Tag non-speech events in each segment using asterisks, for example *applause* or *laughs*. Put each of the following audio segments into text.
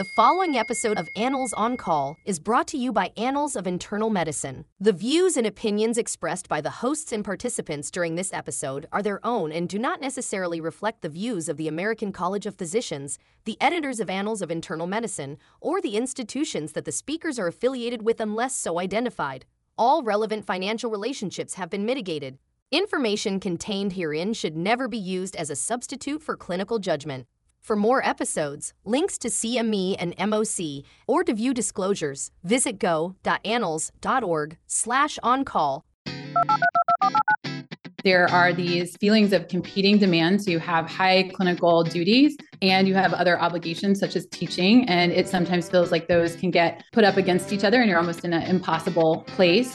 The following episode of Annals on Call is brought to you by Annals of Internal Medicine. The views and opinions expressed by the hosts and participants during this episode are their own and do not necessarily reflect the views of the American College of Physicians, the editors of Annals of Internal Medicine, or the institutions that the speakers are affiliated with unless so identified. All relevant financial relationships have been mitigated. Information contained herein should never be used as a substitute for clinical judgment. For more episodes, links to CME and MOC, or to view disclosures, visit go.annals.org slash on-call. There are these feelings of competing demands. You have high clinical duties and you have other obligations such as teaching. And it sometimes feels like those can get put up against each other and you're almost in an impossible place.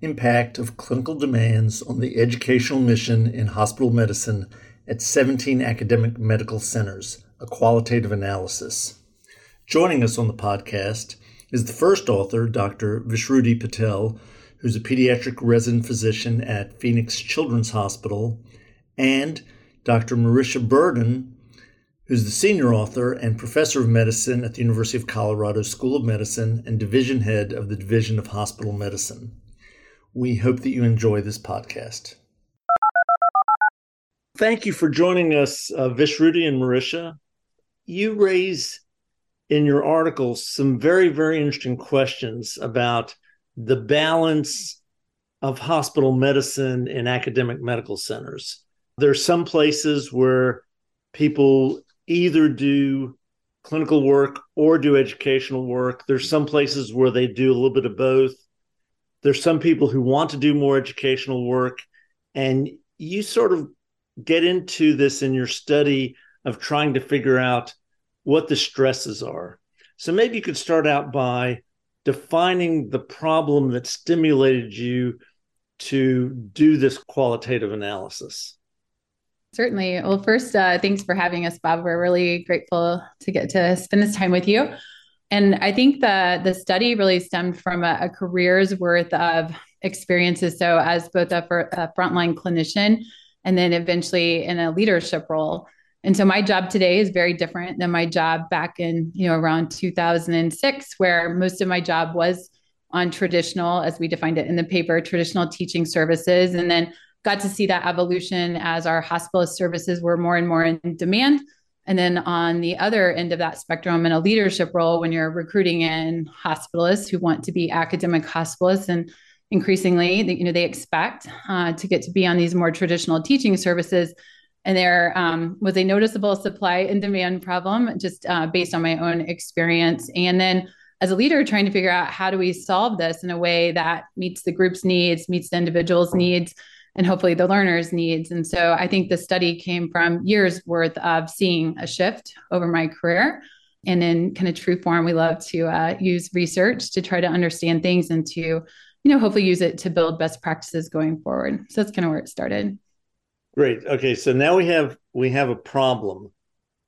Impact of Clinical Demands on the Educational Mission in Hospital Medicine at 17 Academic Medical Centers, a qualitative analysis. Joining us on the podcast is the first author, Dr. Vishruti Patel, who's a pediatric resident physician at Phoenix Children's Hospital, and Dr. Marisha Burden, who's the senior author and professor of medicine at the University of Colorado School of Medicine and division head of the Division of Hospital Medicine. We hope that you enjoy this podcast. Thank you for joining us, uh, Vishruti and Marisha. You raise in your article some very, very interesting questions about the balance of hospital medicine in academic medical centers. There are some places where people either do clinical work or do educational work. There's some places where they do a little bit of both there's some people who want to do more educational work and you sort of get into this in your study of trying to figure out what the stresses are so maybe you could start out by defining the problem that stimulated you to do this qualitative analysis Certainly. Well, first, uh, thanks for having us, Bob. We're really grateful to get to spend this time with you. And I think the the study really stemmed from a, a career's worth of experiences. So as both a, a frontline clinician and then eventually in a leadership role. And so my job today is very different than my job back in, you know, around 2006, where most of my job was on traditional, as we defined it in the paper, traditional teaching services. And then got to see that evolution as our hospitalist services were more and more in demand and then on the other end of that spectrum, in a leadership role, when you're recruiting in hospitalists who want to be academic hospitalists, and increasingly, you know, they expect uh, to get to be on these more traditional teaching services. And there um, was a noticeable supply and demand problem, just uh, based on my own experience. And then as a leader, trying to figure out how do we solve this in a way that meets the group's needs, meets the individual's needs and hopefully the learner's needs. And so I think the study came from years worth of seeing a shift over my career. And in kind of true form, we love to uh, use research to try to understand things and to, you know, hopefully use it to build best practices going forward. So that's kind of where it started. Great. Okay, so now we have we have a problem.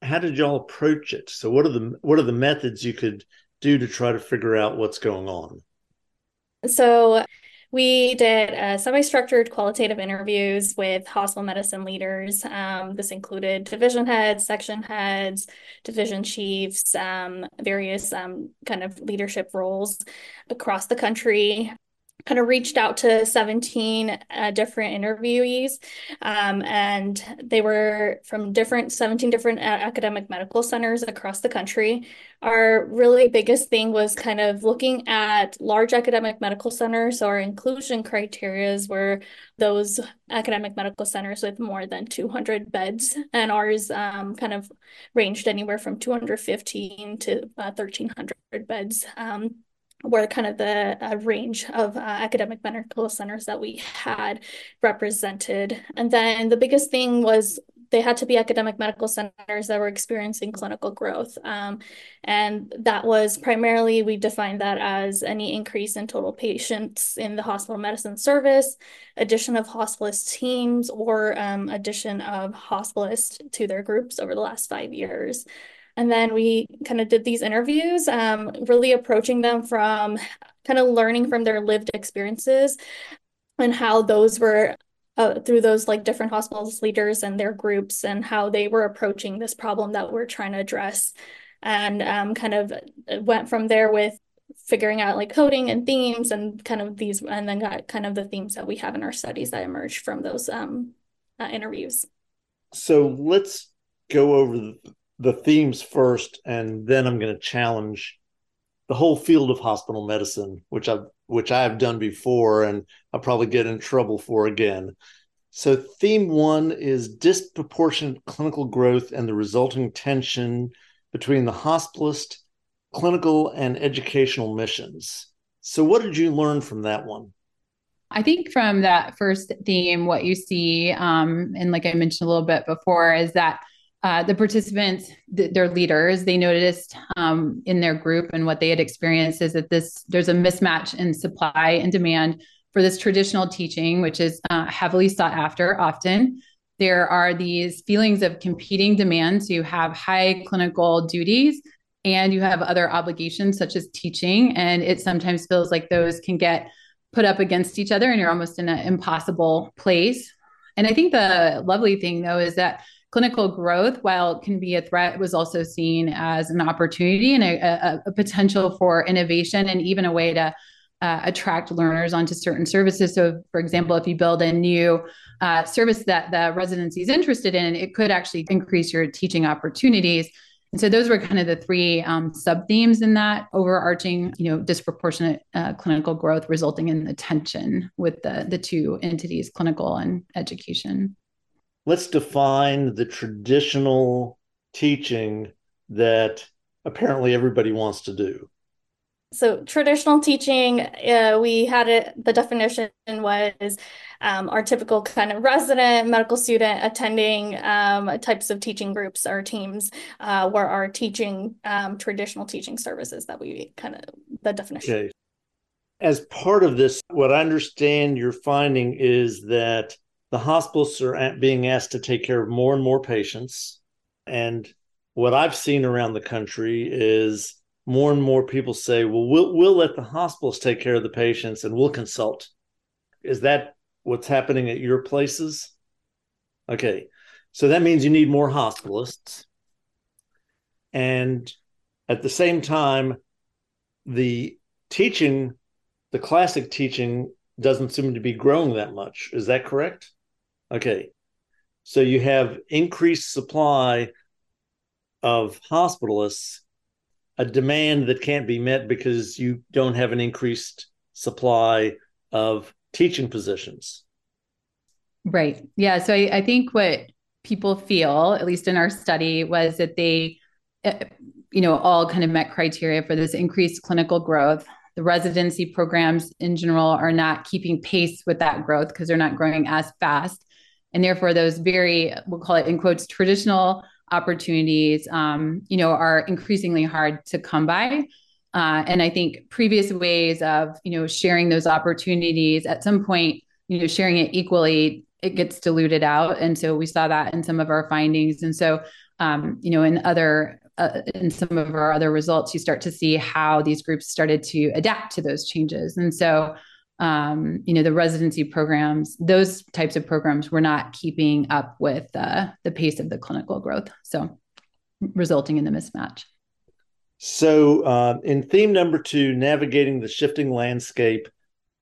How did y'all approach it? So what are the what are the methods you could do to try to figure out what's going on? So we did uh, semi-structured qualitative interviews with hospital medicine leaders. Um, this included division heads, section heads, division chiefs, um, various um, kind of leadership roles across the country kind of reached out to 17 uh, different interviewees um, and they were from different 17 different uh, academic medical centers across the country. Our really biggest thing was kind of looking at large academic medical centers. So our inclusion criterias were those academic medical centers with more than 200 beds and ours um, kind of ranged anywhere from 215 to uh, 1300 beds um, were kind of the uh, range of uh, academic medical centers that we had represented. And then the biggest thing was they had to be academic medical centers that were experiencing clinical growth. Um, and that was primarily, we defined that as any increase in total patients in the hospital medicine service, addition of hospitalist teams, or um, addition of hospitalists to their groups over the last five years. And then we kind of did these interviews, um, really approaching them from kind of learning from their lived experiences and how those were uh, through those like different hospitals leaders and their groups and how they were approaching this problem that we're trying to address. And um, kind of went from there with figuring out like coding and themes and kind of these and then got kind of the themes that we have in our studies that emerged from those um, uh, interviews. So let's go over the, the themes first and then i'm going to challenge the whole field of hospital medicine, which I've which I have done before and I'll probably get in trouble for again. So theme one is disproportionate clinical growth and the resulting tension between the hospitalist, clinical, and educational missions. So what did you learn from that one? I think from that first theme, what you see, um, and like I mentioned a little bit before, is that uh, the participants, th- their leaders, they noticed um, in their group and what they had experienced is that this there's a mismatch in supply and demand for this traditional teaching, which is uh, heavily sought after often. There are these feelings of competing demands. You have high clinical duties and you have other obligations such as teaching. And it sometimes feels like those can get put up against each other and you're almost in an impossible place. And I think the lovely thing though is that clinical growth, while it can be a threat, was also seen as an opportunity and a, a, potential for innovation and even a way to uh, attract learners onto certain services. So, for example, if you build a new uh, service that the residency is interested in, it could actually increase your teaching opportunities. And so those were kind of the three um, sub themes in that overarching, you know, disproportionate uh, clinical growth resulting in the tension with the the two entities, clinical and education let's define the traditional teaching that apparently everybody wants to do. So traditional teaching, uh, we had it. The definition was um, our typical kind of resident medical student attending um, types of teaching groups or teams, uh, where our teaching um, traditional teaching services that we kind of the definition. Okay. As part of this, what I understand you're finding is that the hospitals are being asked to take care of more and more patients. And what I've seen around the country is more and more people say, well, we'll, we'll let the hospitals take care of the patients and we'll consult. Is that what's happening at your places? Okay. So that means you need more hospitalists. And at the same time, the teaching, the classic teaching doesn't seem to be growing that much. Is that correct? Okay. So you have increased supply of hospitalists, a demand that can't be met because you don't have an increased supply of teaching positions. Right. Yeah. So I, I think what people feel, at least in our study, was that they, uh, you know, all kind of met criteria for this increased clinical growth. The residency programs in general are not keeping pace with that growth because they're not growing as fast and therefore those very we'll call it in quotes traditional opportunities um, you know are increasingly hard to come by. Uh, and i think previous ways of you know sharing those opportunities at some point you know sharing it equally it gets diluted out. And so we saw that in some of our findings. And so um, you know in other uh, in some of our other results you start to see how these groups started to adapt to those changes. And so um, you know, the residency programs, those types of programs were not keeping up with uh, the pace of the clinical growth. So, resulting in the mismatch. So, uh, in theme number two, navigating the shifting landscape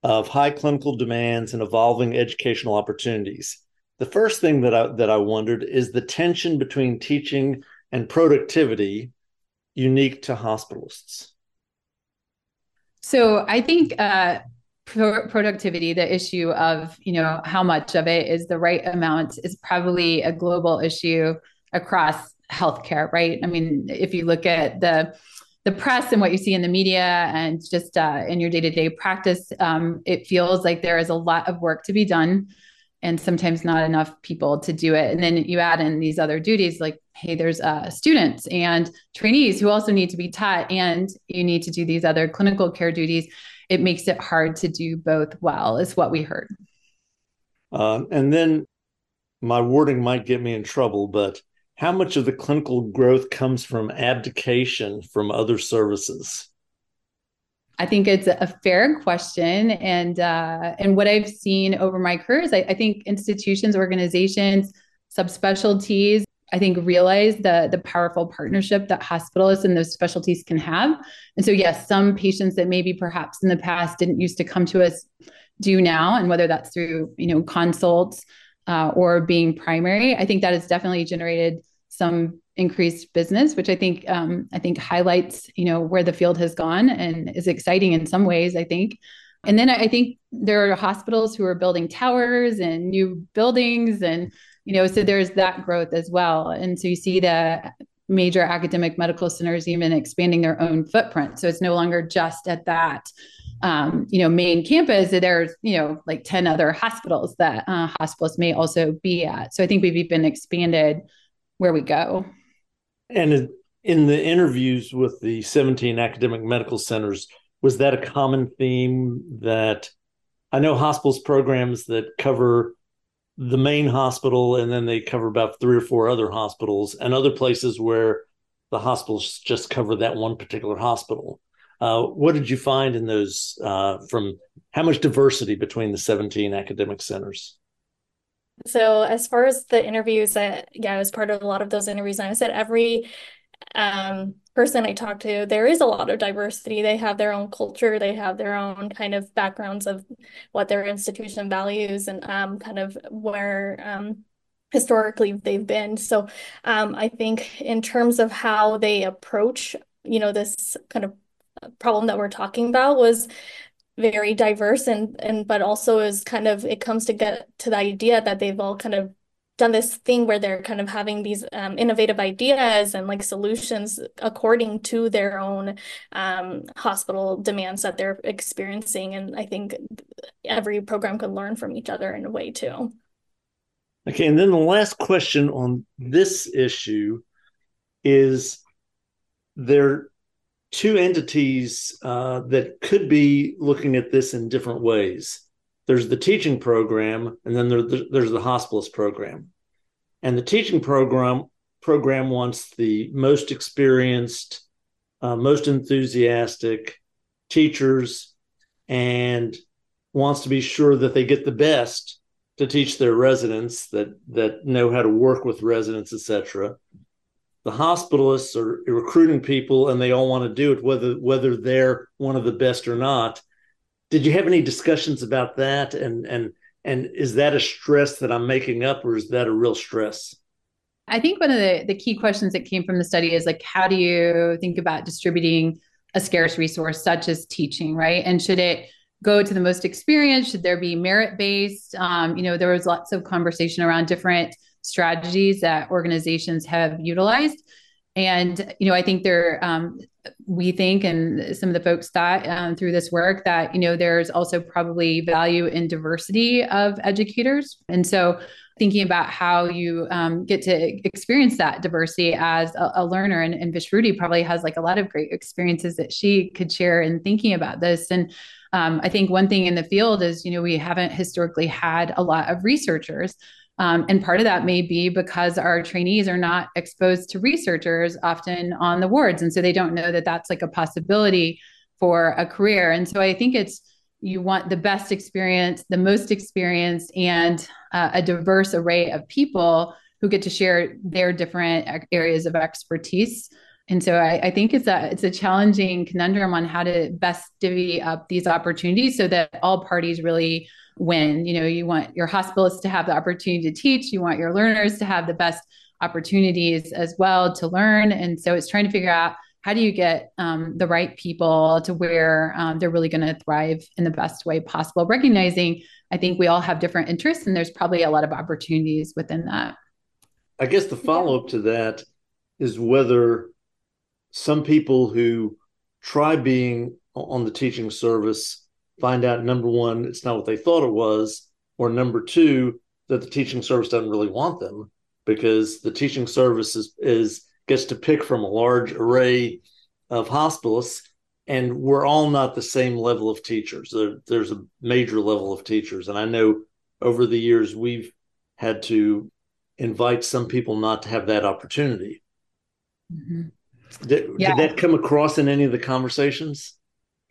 of high clinical demands and evolving educational opportunities. The first thing that I that I wondered is the tension between teaching and productivity unique to hospitalists. So I think uh, pro- productivity, the issue of you know how much of it is the right amount, is probably a global issue across healthcare, right? I mean, if you look at the the press and what you see in the media and just uh, in your day to day practice, um, it feels like there is a lot of work to be done and sometimes not enough people to do it. And then you add in these other duties like, hey, there's uh, students and trainees who also need to be taught, and you need to do these other clinical care duties. It makes it hard to do both well, is what we heard. Um, and then my wording might get me in trouble, but how much of the clinical growth comes from abdication from other services? I think it's a fair question, and uh, and what I've seen over my career is I, I think institutions, organizations, subspecialties, I think realize the the powerful partnership that hospitalists and those specialties can have. And so, yes, some patients that maybe perhaps in the past didn't used to come to us do now, and whether that's through you know consults uh, or being primary, I think that has definitely generated some increased business, which I think um, I think highlights you know where the field has gone and is exciting in some ways. I think, and then I think there are hospitals who are building towers and new buildings, and you know so there's that growth as well. And so you see the major academic medical centers even expanding their own footprint. So it's no longer just at that um, you know main campus. There's you know like ten other hospitals that uh, hospitals may also be at. So I think we've even expanded where we go. And in the interviews with the 17 academic medical centers, was that a common theme that I know hospitals programs that cover the main hospital and then they cover about three or four other hospitals and other places where the hospitals just cover that one particular hospital. Uh, what did you find in those uh, from how much diversity between the 17 academic centers? So as far as the interviews, that yeah, I was part of a lot of those interviews. And I said every um, person I talked to, there is a lot of diversity. They have their own culture, they have their own kind of backgrounds of what their institution values and um, kind of where um, historically they've been. So um, I think in terms of how they approach, you know, this kind of problem that we're talking about was very diverse and and but also is kind of it comes to get to the idea that they've all kind of done this thing where they're kind of having these um, innovative ideas and like solutions according to their own um, hospital demands that they're experiencing. And i think every program can learn from each other in a way too. Okay and then the last question on this issue is there two entities uh, that could be looking at this in different ways. There's the teaching program, and then there, there's the hospitalist program. And the teaching program program wants the most experienced, uh, most enthusiastic teachers, and wants to be sure that they get the best to teach their residents that that know how to work with residents, etc the hospitalists are recruiting people and they all want to do it whether whether they're one of the best or not. Did you have any discussions about that? And and and is that a stress that i'm making up or is that a real stress? I think one of the, the key questions that came from the study is like how do you think about distributing a scarce resource such as teaching right? And should it go to the most experienced? Should there be merit based um, you know there was lots of conversation around different strategies that organizations have utilized. And you know, I think there, um, we think, and some of the folks thought um, through this work that you know there's also probably value in diversity of educators, and so thinking about how you um, get to experience that diversity as a, a learner. And, and Vishruti probably has like a lot of great experiences that she could share in thinking about this. And um, I think one thing in the field is, you know, we haven't historically had a lot of researchers. Um, and part of that may be because our trainees are not exposed to researchers often on the wards. And so they don't know that that's like a possibility for a career. And so I think it's, you want the best experience, the most experience, and uh, a diverse array of people who get to share their different areas of expertise. And so I, I, think it's a it's a challenging conundrum on how to best divvy up these opportunities so that all parties really win. You know, you want your hospitalists to have the opportunity to teach, you want your learners to have the best opportunities as well to learn. And so it's trying to figure out how do you get um, the right people to where um, they're really going to thrive in the best way possible, recognizing I think we all have different interests and there's probably a lot of opportunities within that. I guess the follow up to that is whether some people who try being on the teaching service find out number one, it's not what they thought it was, or number two, that the teaching service doesn't really want them because the teaching service is, is gets to pick from a large array of hospitalists and we're all not the same level of teachers there, there's a major level of teachers and i know over the years we've had to invite some people not to have that opportunity mm-hmm. Did, yeah. did that come across in any of the conversations?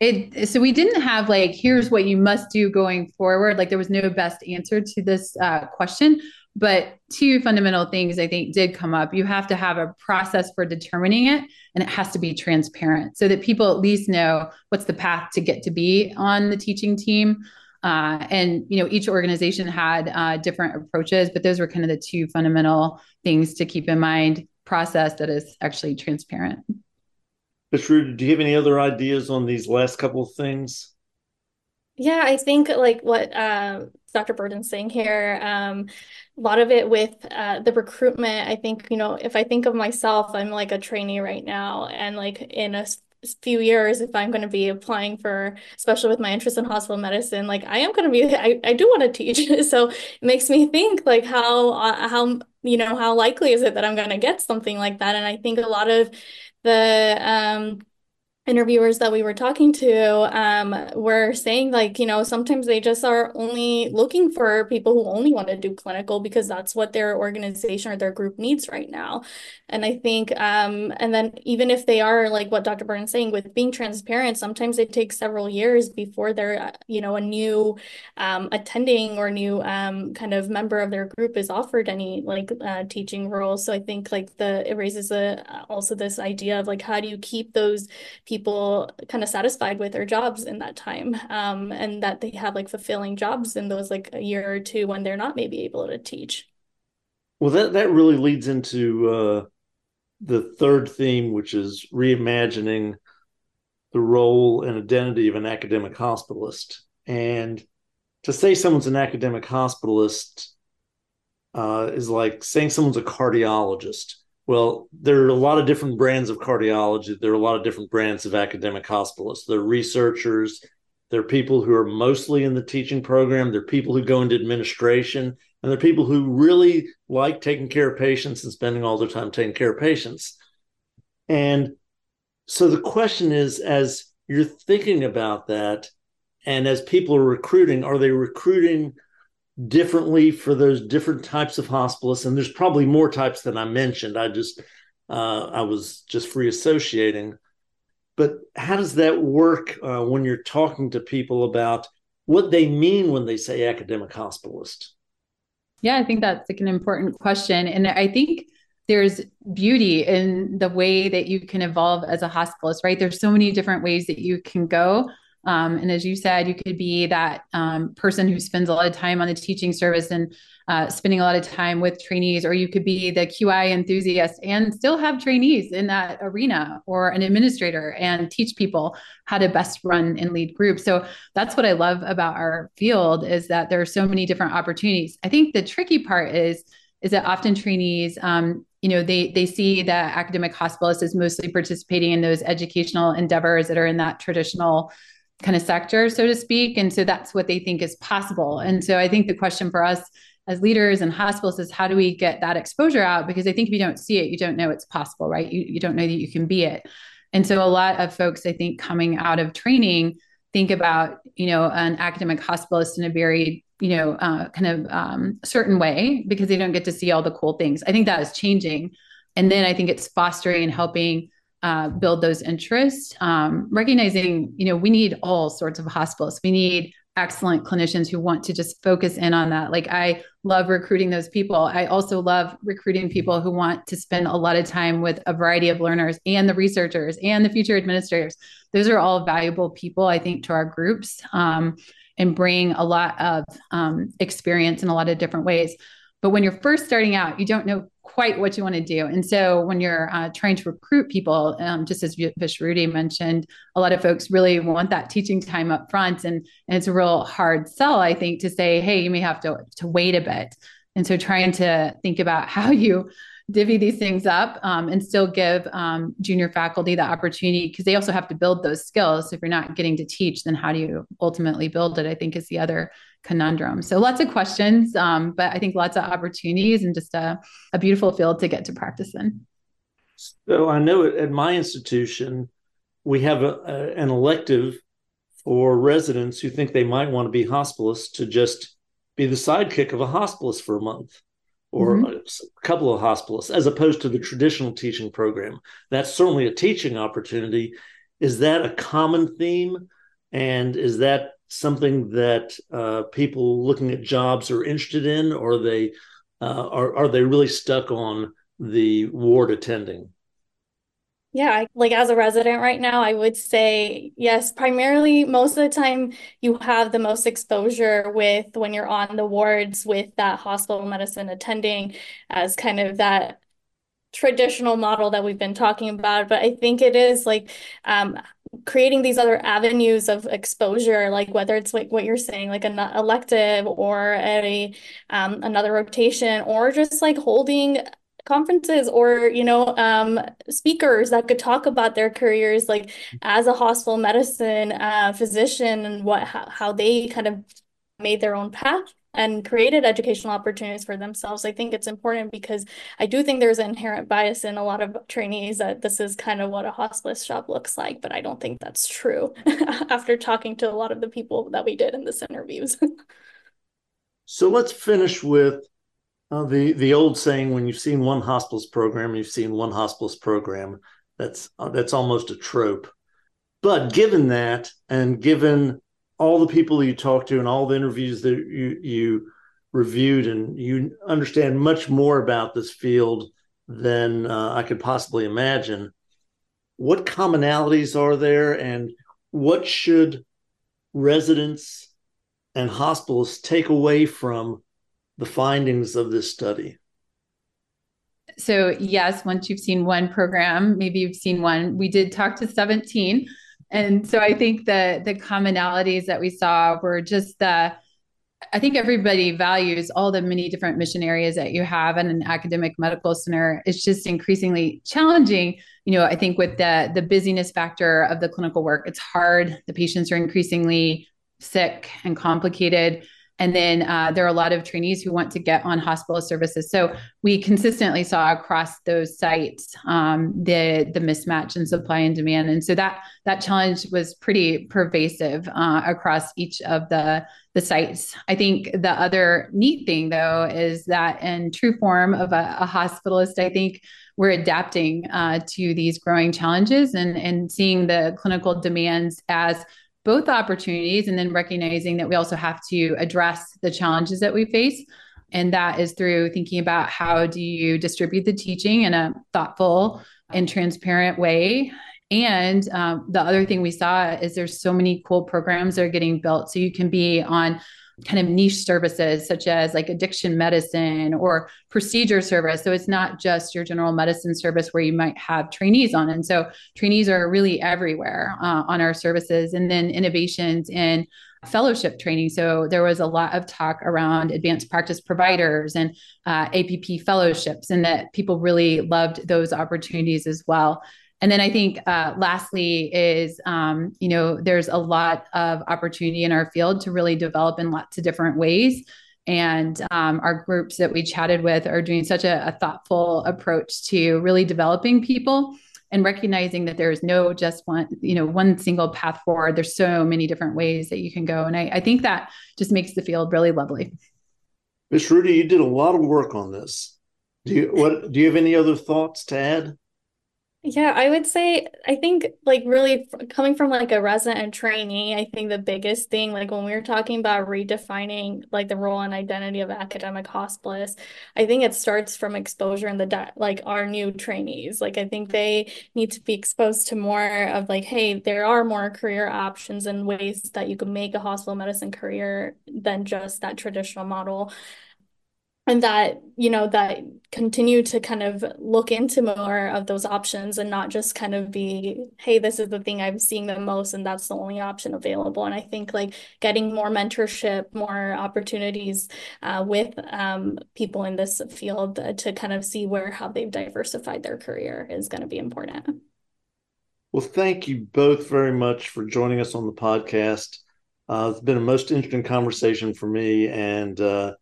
It so we didn't have like here's what you must do going forward. Like there was no best answer to this uh, question. But two fundamental things i think did come up. You have to have a process for determining it and it has to be transparent so that people at least know what's the path to get to be on the teaching team. Uh, and you know each organization had uh, different approaches but those were kind of the two fundamental things to keep in mind process that is actually transparent Vishruti, do you have any other ideas on these last couple of things? Yeah, I think like what uh, Dr. Burden's saying here, um, a lot of it with uh, the recruitment. I think you know, if I think of myself, I'm like a trainee right now, and like in a few years if i'm going to be applying for especially with my interest in hospital medicine like i am going to be i, I do want to teach *laughs* so it makes me think like how uh, how you know how likely is it that i'm going to get something like that? And i think a lot of the um, interviewers that we were talking to um, were saying like you know sometimes they just are only looking for people who only want to do clinical because that's what their organization or their group needs right now. And i think um, and then even if they are like what dr Burden's saying with being transparent sometimes it takes several years before they're uh, you know a new um, attending or new um, kind of member of their group is offered any like uh, teaching role. So i think like the it raises a also this idea of like how do you keep those people people kind of satisfied with their jobs in that time um, and that they have like fulfilling jobs in those like a year or two when they're not maybe able to teach. Well that that really leads into uh, the third theme which is reimagining the role and identity of an academic hospitalist. And to say someone's an academic hospitalist uh, is like saying someone's a cardiologist well, there are a lot of different brands of cardiology. There are a lot of different brands of academic hospitalists. There are researchers. There are people who are mostly in the teaching program. There are people who go into administration. And there are people who really like taking care of patients and spending all their time taking care of patients. And so the question is as you're thinking about that, and as people are recruiting, are they recruiting differently for those different types of hospitalists and there's probably more types than i mentioned. I just uh, i was just free associating but how does that work uh, when you're talking to people about what they mean when they say academic hospitalist? Yeah i think that's like an important question and i think there's beauty in the way that you can evolve as a hospitalist right? There's so many different ways that you can go um, and as you said, you could be that um, person who spends a lot of time on the teaching service and uh, spending a lot of time with trainees, or you could be the QI enthusiast and still have trainees in that arena, or an administrator and teach people how to best run and lead groups. So that's what I love about our field is that there are so many different opportunities. I think the tricky part is is that often trainees um, you know they they see that academic hospitalist is mostly participating in those educational endeavors that are in that traditional kind of sector, so to speak. And so that's what they think is possible. And so I think the question for us as leaders and hospitals is how do we get that exposure out? Because I think if you don't see it, you don't know it's possible, right? You, you don't know that you can be it. And so a lot of folks, I think, coming out of training, think about, you know, an academic hospitalist in a very, you know, uh, kind of um, certain way because they don't get to see all the cool things. I think that is changing. And then I think it's fostering and helping uh, build those interests, um, recognizing, you know, we need all sorts of hospitalists. We need excellent clinicians who want to just focus in on that. Like I love recruiting those people. I also love recruiting people who want to spend a lot of time with a variety of learners and the researchers and the future administrators. Those are all valuable people, I think, to our groups um, and bring a lot of um, experience in a lot of different ways. But when you're first starting out, you don't know quite what you want to do. And so when you're uh, trying to recruit people, um, just as Vishruti mentioned, a lot of folks really want that teaching time up front. And, and it's a real hard sell, I think, to say, hey, you may have to, to wait a bit. And so trying to think about *laughs* how you divvy these things up um, and still give um, junior faculty the opportunity because they also have to build those skills. If you're not getting to teach, then how do you ultimately build it? I think is the other conundrum. So lots of questions, um, but I think lots of opportunities and just a, a beautiful field to get to practice in. So I know at my institution, we have a, a, an elective for residents who think they might want to be hospitalists to just be the sidekick of a hospitalist for a month or mm-hmm. a couple of hospitalists, as opposed to the traditional teaching program. That's certainly a teaching opportunity. Is that a common theme? And is that something that uh, people looking at jobs are interested in, or are they uh, are are they really stuck on the ward attending? Yeah, like as a resident right now, I would say yes, primarily most of the time you have the most exposure with when you're on the wards with that hospital medicine attending as kind of that traditional model that we've been talking about. But I think it is like um, creating these other avenues of exposure, like whether it's like what you're saying, like an elective or a um, another rotation, or just like holding conferences or you know um, speakers that could talk about their careers like as a hospital medicine uh, physician and what how, how they kind of made their own path and created educational opportunities for themselves. I think it's important because i do think there's an inherent bias in a lot of trainees that this is kind of what a hospitalist job looks like but i don't think that's true *laughs* after talking to a lot of the people that we did in this interviews. *laughs* So let's finish with uh, the the old saying, when you've seen one hospitalist program, you've seen one hospitalist program. That's uh, that's almost a trope. But given that, and given all the people you talked to and all the interviews that you you reviewed, and you understand much more about this field than uh, I could possibly imagine. What commonalities are there, and what should residents and hospitalists take away from the findings of this study? So, yes, once you've seen one program, maybe you've seen one, we did talk to 17. And so I think the the commonalities that we saw were just the I think everybody values all the many different mission areas that you have in an academic medical center. It's just increasingly challenging. You know, I think with the the busyness factor of the clinical work, it's hard. The patients are increasingly sick and complicated. And then uh, there are a lot of trainees who want to get on hospital services. So we consistently saw across those sites um, the the mismatch in supply and demand, and so that that challenge was pretty pervasive uh, across each of the the sites. I think the other neat thing though is that in true form of a, a hospitalist, I think we're adapting uh, to these growing challenges and and seeing the clinical demands as both opportunities and then recognizing that we also have to address the challenges that we face. And that is through thinking about how do you distribute the teaching in a thoughtful and transparent way. And um, the other thing we saw is there's so many cool programs that are getting built. So you can be on kind of niche services such as like addiction medicine or procedure service. So it's not just your general medicine service where you might have trainees on. And so trainees are really everywhere uh, on our services. And then innovations in fellowship training. So there was a lot of talk around advanced practice providers and uh, APP fellowships, and that people really loved those opportunities as well. And then I think uh, lastly is, um, you know, there's a lot of opportunity in our field to really develop in lots of different ways. And um, our groups that we chatted with are doing such a, a thoughtful approach to really developing people and recognizing that there is no just one, you know, one single path forward. There's so many different ways that you can go. And I, I think that just makes the field really lovely. Vishruti, you did a lot of work on this. Do you what do you have any other thoughts to add? Yeah, I would say I think like really coming from like a resident and trainee, I think the biggest thing like when we were talking about redefining like the role and identity of academic hospitalist, I think it starts from exposure in the like our new trainees. Like I think they need to be exposed to more of like, hey, there are more career options and ways that you can make a hospital medicine career than just that traditional model. And that you know that continue to kind of look into more of those options and not just kind of be hey this is the thing i'm seeing the most and that's the only option available. And i think like getting more mentorship more opportunities uh, with um, people in this field to kind of see where how they've diversified their career is going to be important. Well thank you both very much for joining us on the podcast. Uh, it's been a most interesting conversation for me and uh,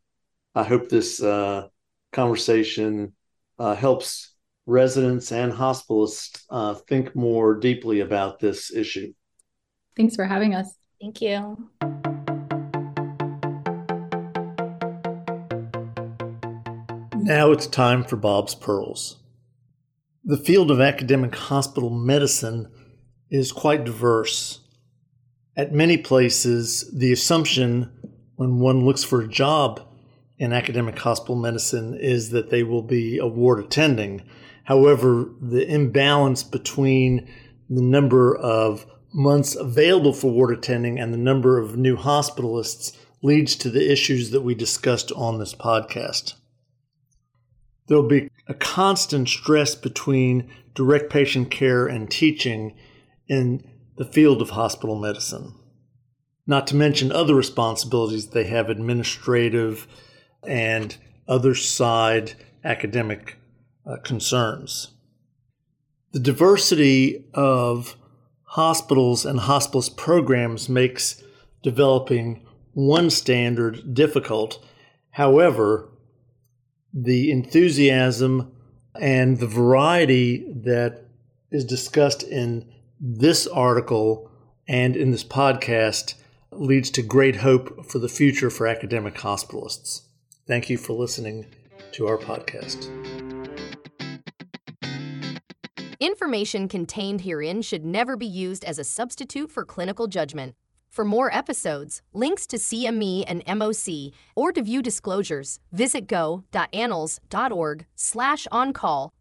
I hope this uh, conversation uh, helps residents and hospitalists uh, think more deeply about this issue. Thanks for having us. Thank you. Now it's time for Bob's Pearls. The field of academic hospital medicine is quite diverse. At many places, the assumption when one looks for a job in academic hospital medicine is that they will be a ward attending. However, the imbalance between the number of months available for ward attending and the number of new hospitalists leads to the issues that we discussed on this podcast. There'll be a constant stress between direct patient care and teaching in the field of hospital medicine. Not to mention other responsibilities they have administrative, and other side academic uh, concerns. The diversity of hospitals and hospitalist programs makes developing one standard difficult. However, the enthusiasm and the variety that is discussed in this article and in this podcast leads to great hope for the future for academic hospitalists. Thank you for listening to our podcast. Information contained herein should never be used as a substitute for clinical judgment. For more episodes, links to CME and MOC, or to view disclosures, visit go.annals.org slash on-call